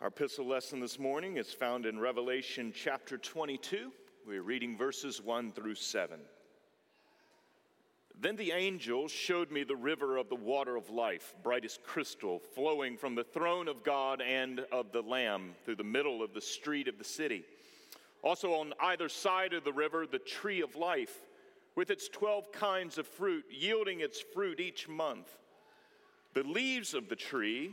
Our epistle lesson this morning is found in Revelation chapter 22. We're reading verses 1 through 7. Then the angel showed me the river of the water of life, bright as crystal, flowing from the throne of God and of the Lamb through the middle of the street of the city. Also, on either side of the river, the tree of life, with its 12 kinds of fruit, yielding its fruit each month. The leaves of the tree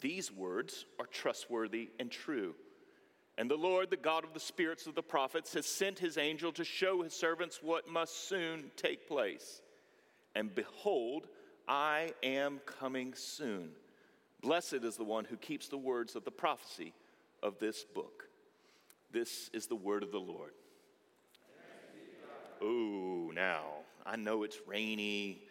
these words are trustworthy and true. And the Lord, the God of the spirits of the prophets, has sent his angel to show his servants what must soon take place. And behold, I am coming soon. Blessed is the one who keeps the words of the prophecy of this book. This is the word of the Lord. Oh, now, I know it's rainy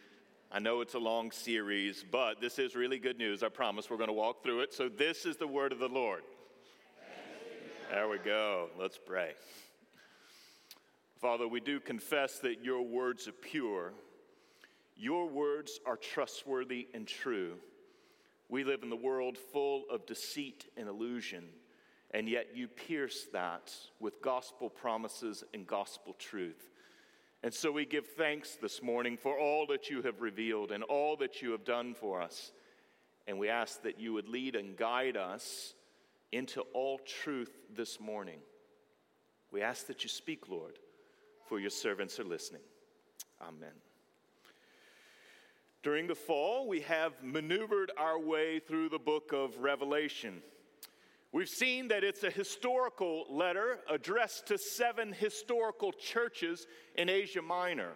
I know it's a long series, but this is really good news. I promise we're going to walk through it. So, this is the word of the Lord. There we go. Let's pray. Father, we do confess that your words are pure, your words are trustworthy and true. We live in the world full of deceit and illusion, and yet you pierce that with gospel promises and gospel truth. And so we give thanks this morning for all that you have revealed and all that you have done for us. And we ask that you would lead and guide us into all truth this morning. We ask that you speak, Lord, for your servants are listening. Amen. During the fall, we have maneuvered our way through the book of Revelation. We've seen that it's a historical letter addressed to seven historical churches in Asia Minor.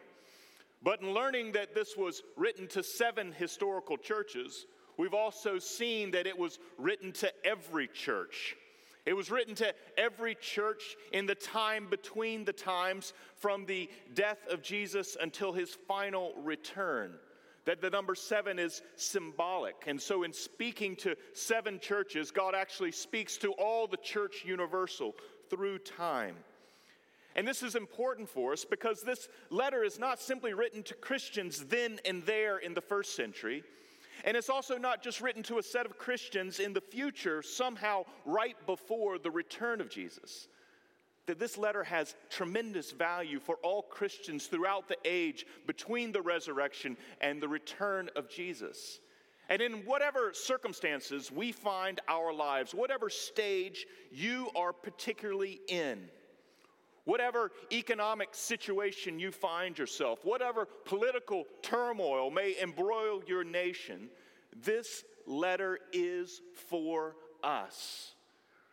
But in learning that this was written to seven historical churches, we've also seen that it was written to every church. It was written to every church in the time between the times from the death of Jesus until his final return that the number seven is symbolic. And so, in speaking to seven churches, God actually speaks to all the church universal through time. And this is important for us because this letter is not simply written to Christians then and there in the first century. And it's also not just written to a set of Christians in the future, somehow right before the return of Jesus that this letter has tremendous value for all Christians throughout the age between the resurrection and the return of Jesus. And in whatever circumstances we find our lives, whatever stage you are particularly in, whatever economic situation you find yourself, whatever political turmoil may embroil your nation, this letter is for us.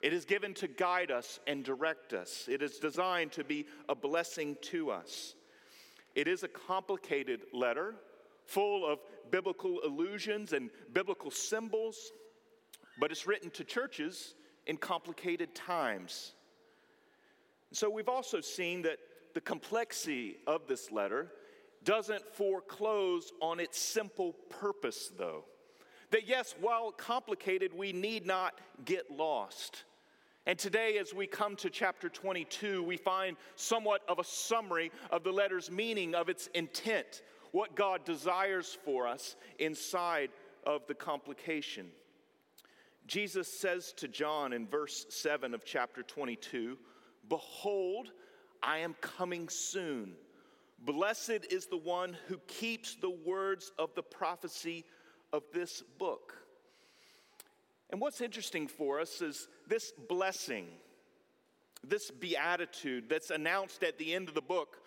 It is given to guide us and direct us. It is designed to be a blessing to us. It is a complicated letter full of biblical allusions and biblical symbols, but it's written to churches in complicated times. So we've also seen that the complexity of this letter doesn't foreclose on its simple purpose, though. That yes, while complicated, we need not get lost. And today, as we come to chapter 22, we find somewhat of a summary of the letter's meaning, of its intent, what God desires for us inside of the complication. Jesus says to John in verse 7 of chapter 22 Behold, I am coming soon. Blessed is the one who keeps the words of the prophecy of this book. And what's interesting for us is this blessing, this beatitude that's announced at the end of the book.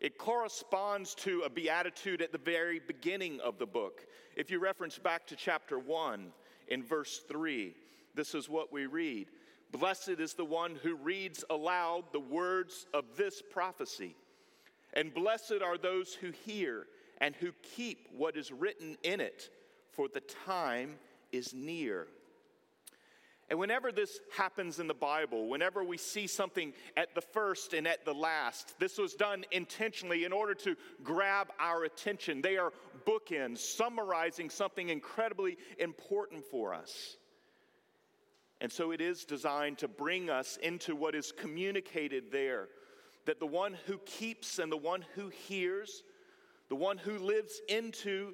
It corresponds to a beatitude at the very beginning of the book. If you reference back to chapter 1 in verse 3, this is what we read Blessed is the one who reads aloud the words of this prophecy, and blessed are those who hear and who keep what is written in it, for the time is near. And whenever this happens in the Bible, whenever we see something at the first and at the last, this was done intentionally in order to grab our attention. They are bookends, summarizing something incredibly important for us. And so it is designed to bring us into what is communicated there that the one who keeps and the one who hears, the one who lives into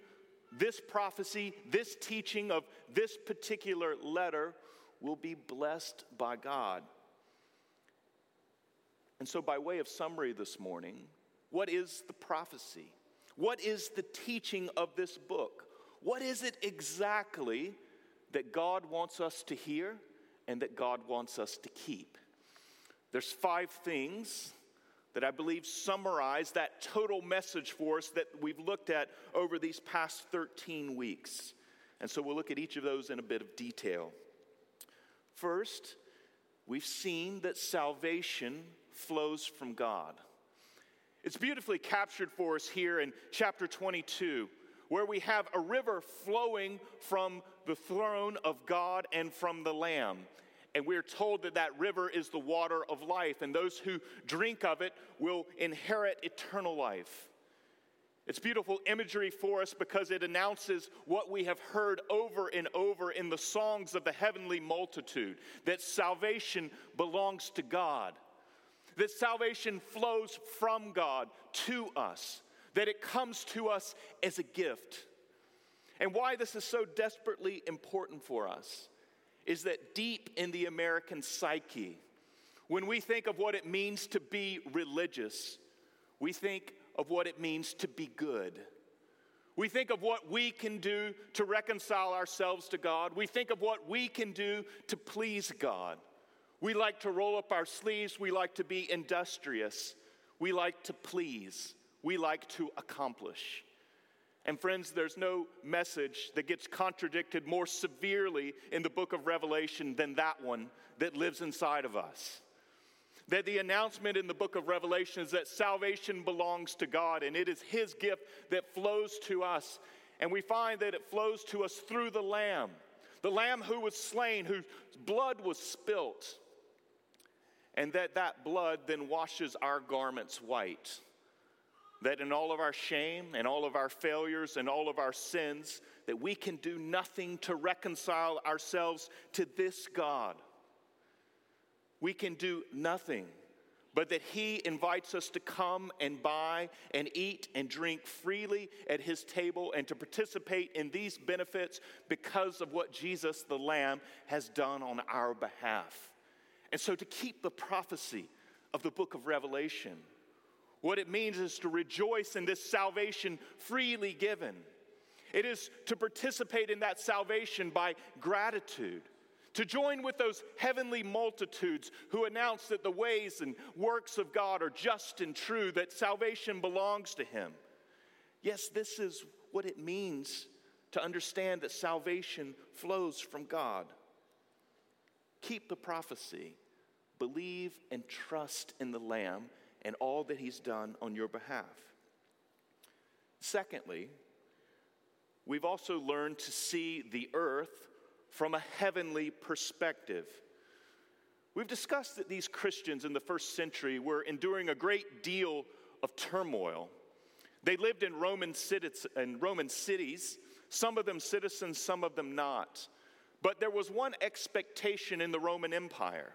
this prophecy, this teaching of this particular letter, will be blessed by God. And so, by way of summary this morning, what is the prophecy? What is the teaching of this book? What is it exactly that God wants us to hear and that God wants us to keep? There's five things that I believe summarize that total message for us that we've looked at over these past 13 weeks. And so we'll look at each of those in a bit of detail. First, we've seen that salvation flows from God. It's beautifully captured for us here in chapter 22, where we have a river flowing from the throne of God and from the Lamb. And we're told that that river is the water of life, and those who drink of it will inherit eternal life. It's beautiful imagery for us because it announces what we have heard over and over in the songs of the heavenly multitude that salvation belongs to God, that salvation flows from God to us, that it comes to us as a gift. And why this is so desperately important for us is that deep in the American psyche, when we think of what it means to be religious, we think of what it means to be good. We think of what we can do to reconcile ourselves to God. We think of what we can do to please God. We like to roll up our sleeves. We like to be industrious. We like to please. We like to accomplish. And friends, there's no message that gets contradicted more severely in the book of Revelation than that one that lives inside of us that the announcement in the book of Revelation is that salvation belongs to God and it is His gift that flows to us. And we find that it flows to us through the Lamb, the Lamb who was slain, whose blood was spilt, and that that blood then washes our garments white. That in all of our shame and all of our failures and all of our sins, that we can do nothing to reconcile ourselves to this God we can do nothing, but that He invites us to come and buy and eat and drink freely at His table and to participate in these benefits because of what Jesus the Lamb has done on our behalf. And so, to keep the prophecy of the book of Revelation, what it means is to rejoice in this salvation freely given. It is to participate in that salvation by gratitude to join with those heavenly multitudes who announce that the ways and works of God are just and true, that salvation belongs to Him. Yes, this is what it means to understand that salvation flows from God. Keep the prophecy, believe and trust in the Lamb and all that He's done on your behalf. Secondly, we've also learned to see the earth from a heavenly perspective. We've discussed that these Christians in the first century were enduring a great deal of turmoil. They lived in Roman cities, in Roman cities, some of them citizens, some of them not. But there was one expectation in the Roman Empire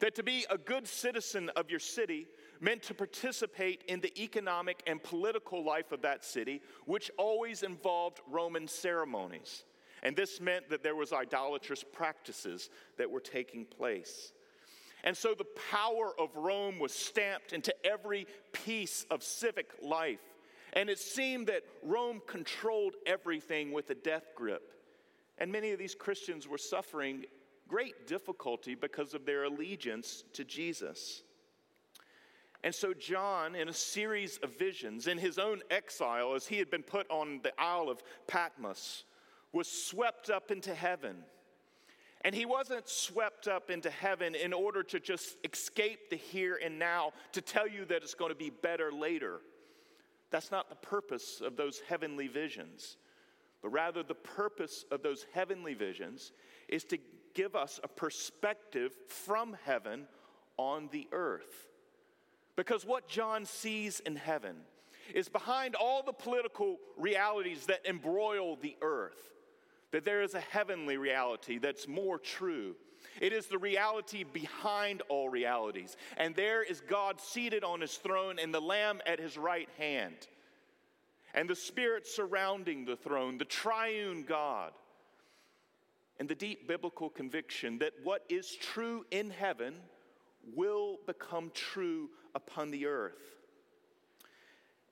that to be a good citizen of your city meant to participate in the economic and political life of that city, which always involved Roman ceremonies. And this meant that there was idolatrous practices that were taking place. And so the power of Rome was stamped into every piece of civic life. And it seemed that Rome controlled everything with a death grip. And many of these Christians were suffering great difficulty because of their allegiance to Jesus. And so, John, in a series of visions, in his own exile, as he had been put on the Isle of Patmos, was swept up into heaven. And he wasn't swept up into heaven in order to just escape the here and now to tell you that it's going to be better later. That's not the purpose of those heavenly visions. But rather, the purpose of those heavenly visions is to give us a perspective from heaven on the earth. Because what John sees in heaven is behind all the political realities that embroil the earth, that there is a heavenly reality that's more true. It is the reality behind all realities. And there is God seated on his throne and the Lamb at his right hand. And the Spirit surrounding the throne, the triune God. And the deep biblical conviction that what is true in heaven will become true upon the earth.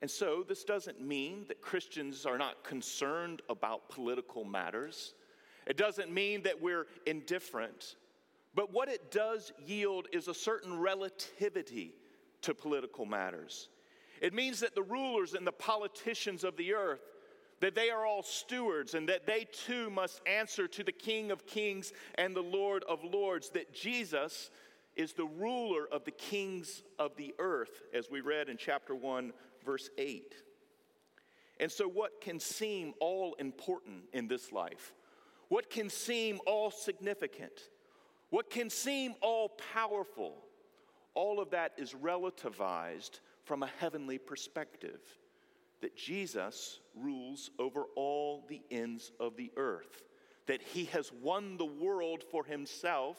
And so, this doesn't mean that Christians are not concerned about political matters. It doesn't mean that we're indifferent. But what it does yield is a certain relativity to political matters. It means that the rulers and the politicians of the earth that they are all stewards and that they too must answer to the King of Kings and the Lord of Lords, that Jesus is the ruler of the kings of the earth, as we read in chapter 1, verse 8. And so, what can seem all important in this life, what can seem all significant, what can seem all powerful, all of that is relativized from a heavenly perspective. That Jesus rules over all the ends of the earth, that he has won the world for himself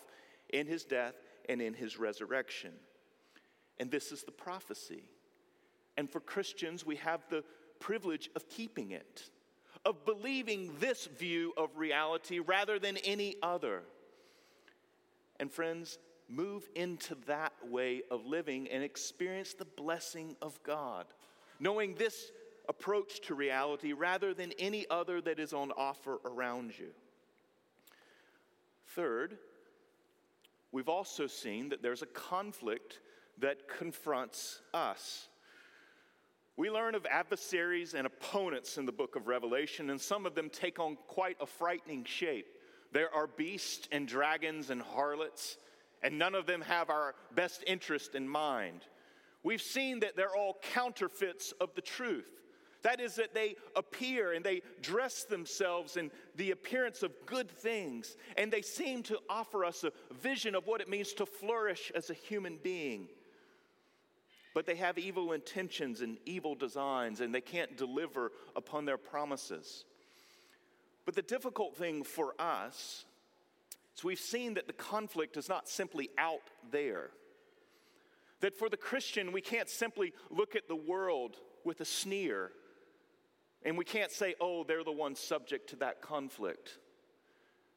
in his death and in his resurrection. And this is the prophecy. And for Christians, we have the privilege of keeping it, of believing this view of reality rather than any other. And friends, move into that way of living and experience the blessing of God, knowing this approach to reality rather than any other that is on offer around you. Third, we've also seen that there's a conflict that confronts us. We learn of adversaries and opponents in the book of Revelation, and some of them take on quite a frightening shape. There are beasts and dragons and harlots, and none of them have our best interest in mind. We've seen that they're all counterfeits of the truth. That is, that they appear and they dress themselves in the appearance of good things, and they seem to offer us a vision of what it means to flourish as a human being. But they have evil intentions and evil designs, and they can't deliver upon their promises. But the difficult thing for us is we've seen that the conflict is not simply out there. That for the Christian, we can't simply look at the world with a sneer and we can't say, oh, they're the ones subject to that conflict.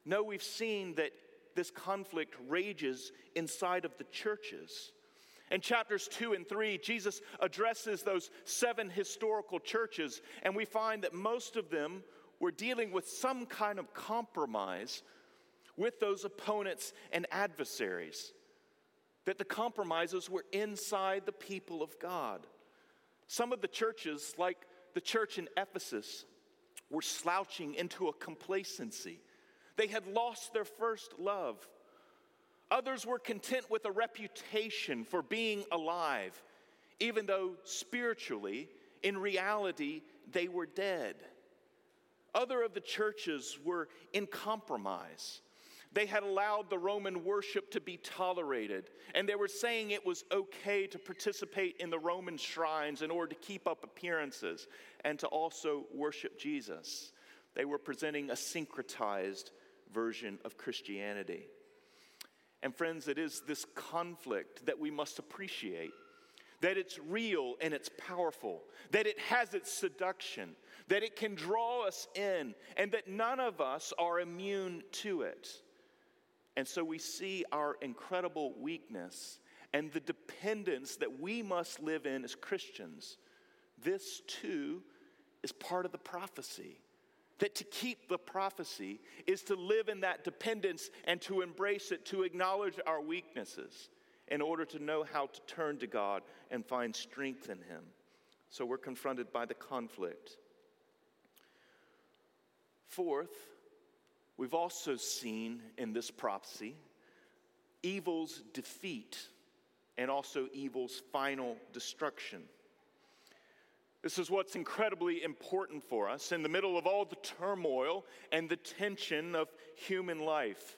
No, we've seen that this conflict rages inside of the churches. In chapters 2 and 3, Jesus addresses those seven historical churches, and we find that most of them were dealing with some kind of compromise with those opponents and adversaries. That the compromises were inside the people of God. Some of the churches, like the church in Ephesus were slouching into a complacency. They had lost their first love. Others were content with a reputation for being alive, even though spiritually, in reality, they were dead. Other of the churches were in compromise. They had allowed the Roman worship to be tolerated, and they were saying it was okay to participate in the Roman shrines in order to keep up appearances and to also worship Jesus. They were presenting a syncretized version of Christianity. And, friends, it is this conflict that we must appreciate that it's real and it's powerful, that it has its seduction, that it can draw us in, and that none of us are immune to it. And so we see our incredible weakness and the dependence that we must live in as Christians. This too is part of the prophecy. That to keep the prophecy is to live in that dependence and to embrace it, to acknowledge our weaknesses in order to know how to turn to God and find strength in Him. So we're confronted by the conflict. Fourth, We've also seen in this prophecy evil's defeat and also evil's final destruction. This is what's incredibly important for us in the middle of all the turmoil and the tension of human life.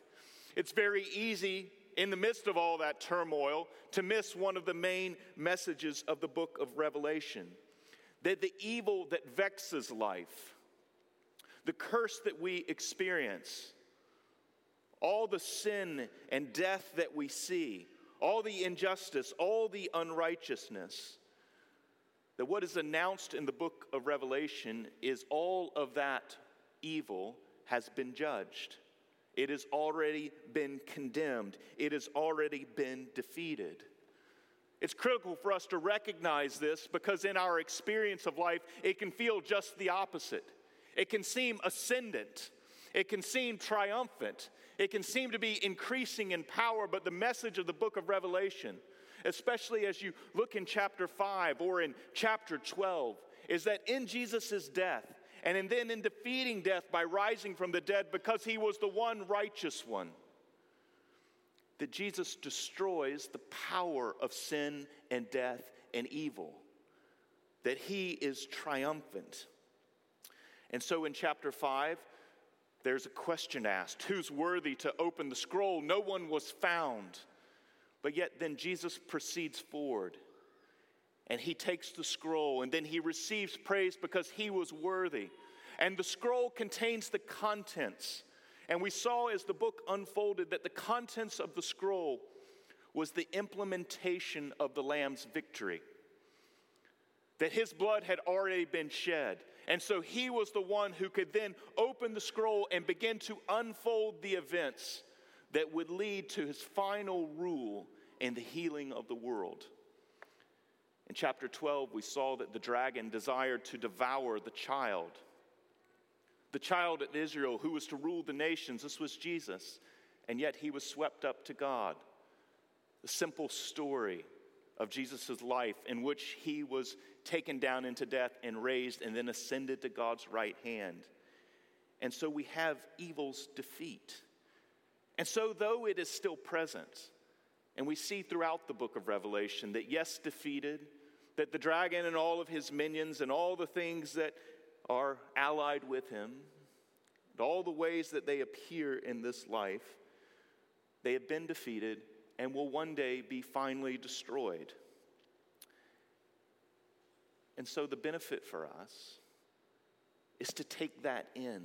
It's very easy in the midst of all that turmoil to miss one of the main messages of the book of Revelation that the evil that vexes life, the curse that we experience, all the sin and death that we see, all the injustice, all the unrighteousness, that what is announced in the book of Revelation is all of that evil has been judged. It has already been condemned. It has already been defeated. It's critical for us to recognize this because in our experience of life, it can feel just the opposite. It can seem ascendant, it can seem triumphant, it can seem to be increasing in power, but the message of the book of Revelation, especially as you look in chapter 5 or in chapter 12, is that in Jesus' death, and then in defeating death by rising from the dead because he was the one righteous one. That Jesus destroys the power of sin and death and evil. That he is triumphant. And so in chapter 5, there's a question asked Who's worthy to open the scroll? No one was found. But yet, then Jesus proceeds forward and he takes the scroll and then he receives praise because he was worthy. And the scroll contains the contents. And we saw as the book unfolded that the contents of the scroll was the implementation of the Lamb's victory. That his blood had already been shed. And so he was the one who could then open the scroll and begin to unfold the events that would lead to his final rule in the healing of the world. In chapter 12, we saw that the dragon desired to devour the child. The child in Israel who was to rule the nations, this was Jesus, and yet he was swept up to God. The simple story of Jesus' life in which he was taken down into death and raised and then ascended to God's right hand. And so we have evil's defeat. And so, though it is still present, and we see throughout the book of Revelation that, yes, defeated, that the dragon and all of his minions and all the things that are allied with him, and all the ways that they appear in this life, they have been defeated and will one day be finally destroyed. And so the benefit for us is to take that in.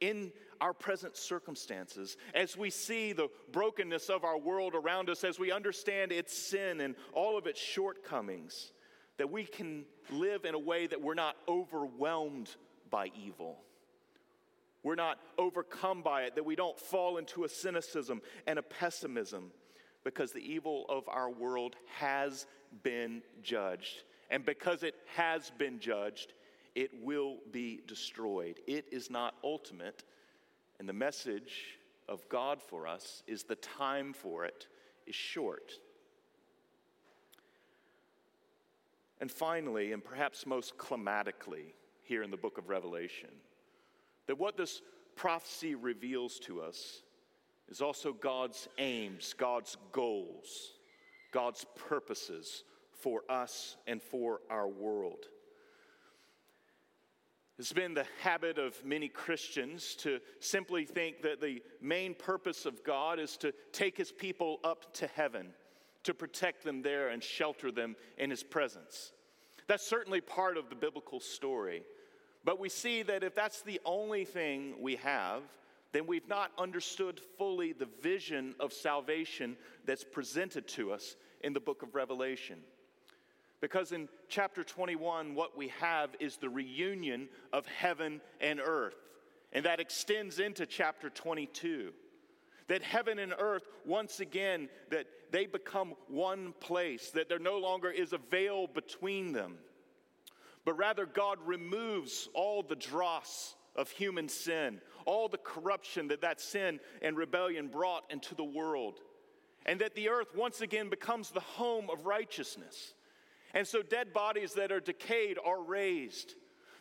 In our present circumstances, as we see the brokenness of our world around us, as we understand its sin and all of its shortcomings, that we can live in a way that we're not overwhelmed by evil. We're not overcome by it, that we don't fall into a cynicism and a pessimism, because the evil of our world has been judged. And because it has been judged, it will be destroyed. It is not ultimate. And the message of God for us is the time for it is short. And finally, and perhaps most climatically here in the book of Revelation, that what this prophecy reveals to us is also God's aims, God's goals, God's purposes for us and for our world. It's been the habit of many Christians to simply think that the main purpose of God is to take his people up to heaven to protect them there and shelter them in his presence. That's certainly part of the biblical story. But we see that if that's the only thing we have, then we've not understood fully the vision of salvation that's presented to us in the book of Revelation. Because in chapter 21, what we have is the reunion of heaven and earth. And that extends into chapter 22 that heaven and earth once again that they become one place that there no longer is a veil between them. But rather god removes all the dross of human sin all the corruption that that sin and rebellion brought into the world. And that the earth once again becomes the home of righteousness and so dead bodies that are decayed are raised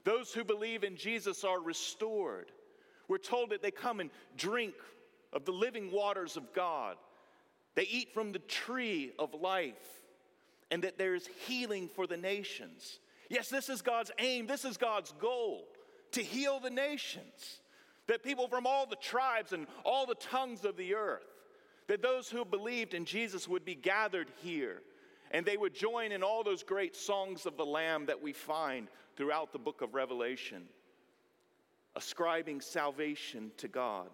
those who believe in jesus are restored we're told that they come and drink of the living waters of God. They eat from the tree of life, and that there's healing for the nations. Yes, this is God's aim, this is God's goal to heal the nations. That people from all the tribes and all the tongues of the earth that those who believed in Jesus would be gathered here and they would join in all those great songs of the Lamb that we find throughout the book of Revelation, ascribing salvation to God.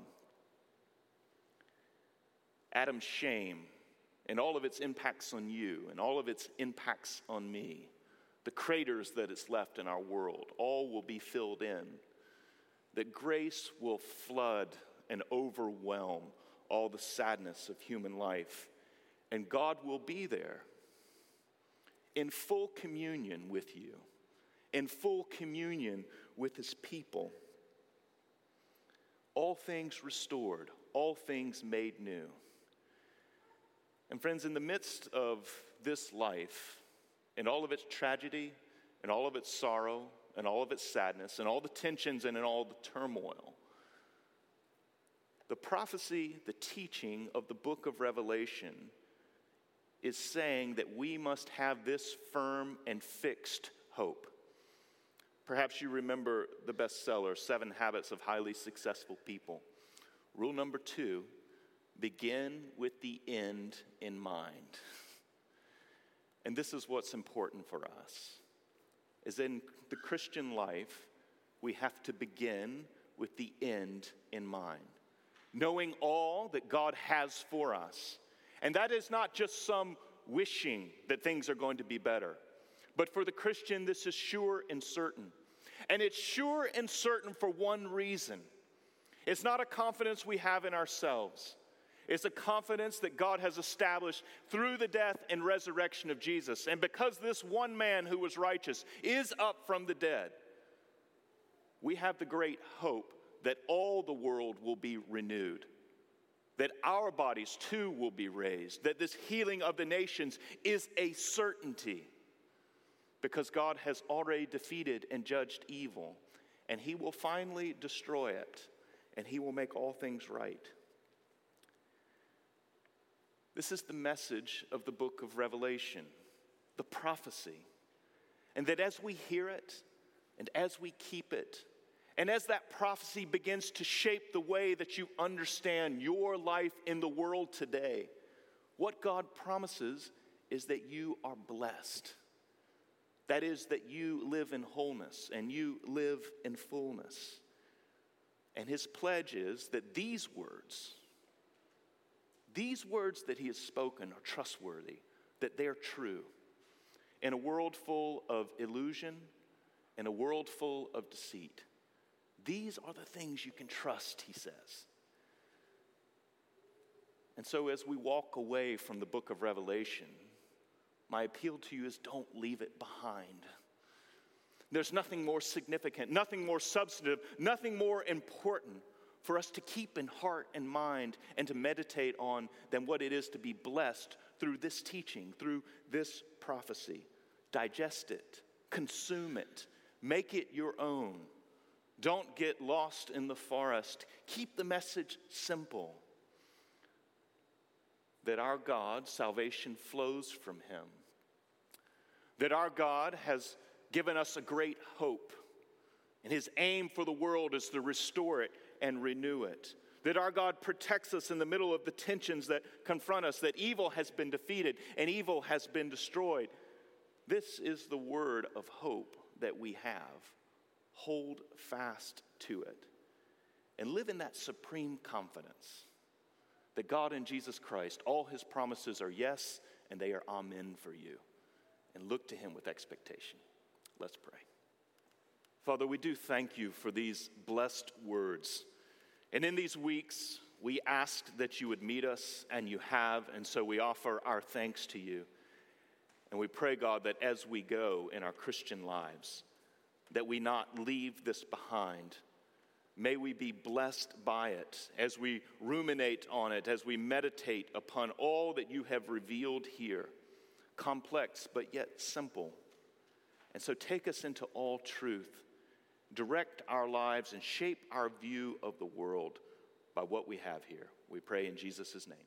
Adam's shame and all of its impacts on you and all of its impacts on me, the craters that it's left in our world, all will be filled in. That grace will flood and overwhelm all the sadness of human life, and God will be there in full communion with you, in full communion with his people. All things restored, all things made new. And, friends, in the midst of this life, and all of its tragedy, and all of its sorrow, and all of its sadness, and all the tensions and in all the turmoil, the prophecy, the teaching of the book of Revelation is saying that we must have this firm and fixed hope. Perhaps you remember the bestseller, Seven Habits of Highly Successful People. Rule number two begin with the end in mind. And this is what's important for us. Is in the Christian life, we have to begin with the end in mind. Knowing all that God has for us and that is not just some wishing that things are going to be better, but for the Christian, this is sure and certain. And it's sure and certain for one reason it's not a confidence we have in ourselves. It's a confidence that God has established through the death and resurrection of Jesus. And because this one man who was righteous is up from the dead, we have the great hope that all the world will be renewed that our bodies too will be raised, that this healing of the nations is a certainty because God has already defeated and judged evil, and He will finally destroy it, and He will make all things right. This is the message of the book of Revelation, the prophecy. And that as we hear it and as we keep it, and as that prophecy begins to shape the way that you understand your life in the world today, what God promises is that you are blessed. That is, that you live in wholeness and you live in fullness. And his pledge is that these words, these words that he has spoken are trustworthy, that they're true. In a world full of illusion, in a world full of deceit, these are the things you can trust, he says. And so, as we walk away from the book of Revelation, my appeal to you is don't leave it behind. There's nothing more significant, nothing more substantive, nothing more important for us to keep in heart and mind and to meditate on than what it is to be blessed through this teaching, through this prophecy. Digest it, consume it, make it your own. Don't get lost in the forest. Keep the message simple that our God, salvation flows from Him. That our God has given us a great hope, and His aim for the world is to restore it and renew it. That our God protects us in the middle of the tensions that confront us, that evil has been defeated and evil has been destroyed. This is the word of hope that we have hold fast to it, and live in that supreme confidence that God in Jesus Christ, all his promises are yes and they are amen for you. And look to him with expectation. Let's pray. Father, we do thank you for these blessed words. And in these weeks, we asked that you would meet us, and you have, and so we offer our thanks to you. And we pray, God, that as we go in our Christian lives, that we not leave this behind. May we be blessed by it as we ruminate on it, as we meditate upon all that you have revealed here, complex but yet simple. And so take us into all truth, direct our lives, and shape our view of the world by what we have here. We pray in Jesus' name.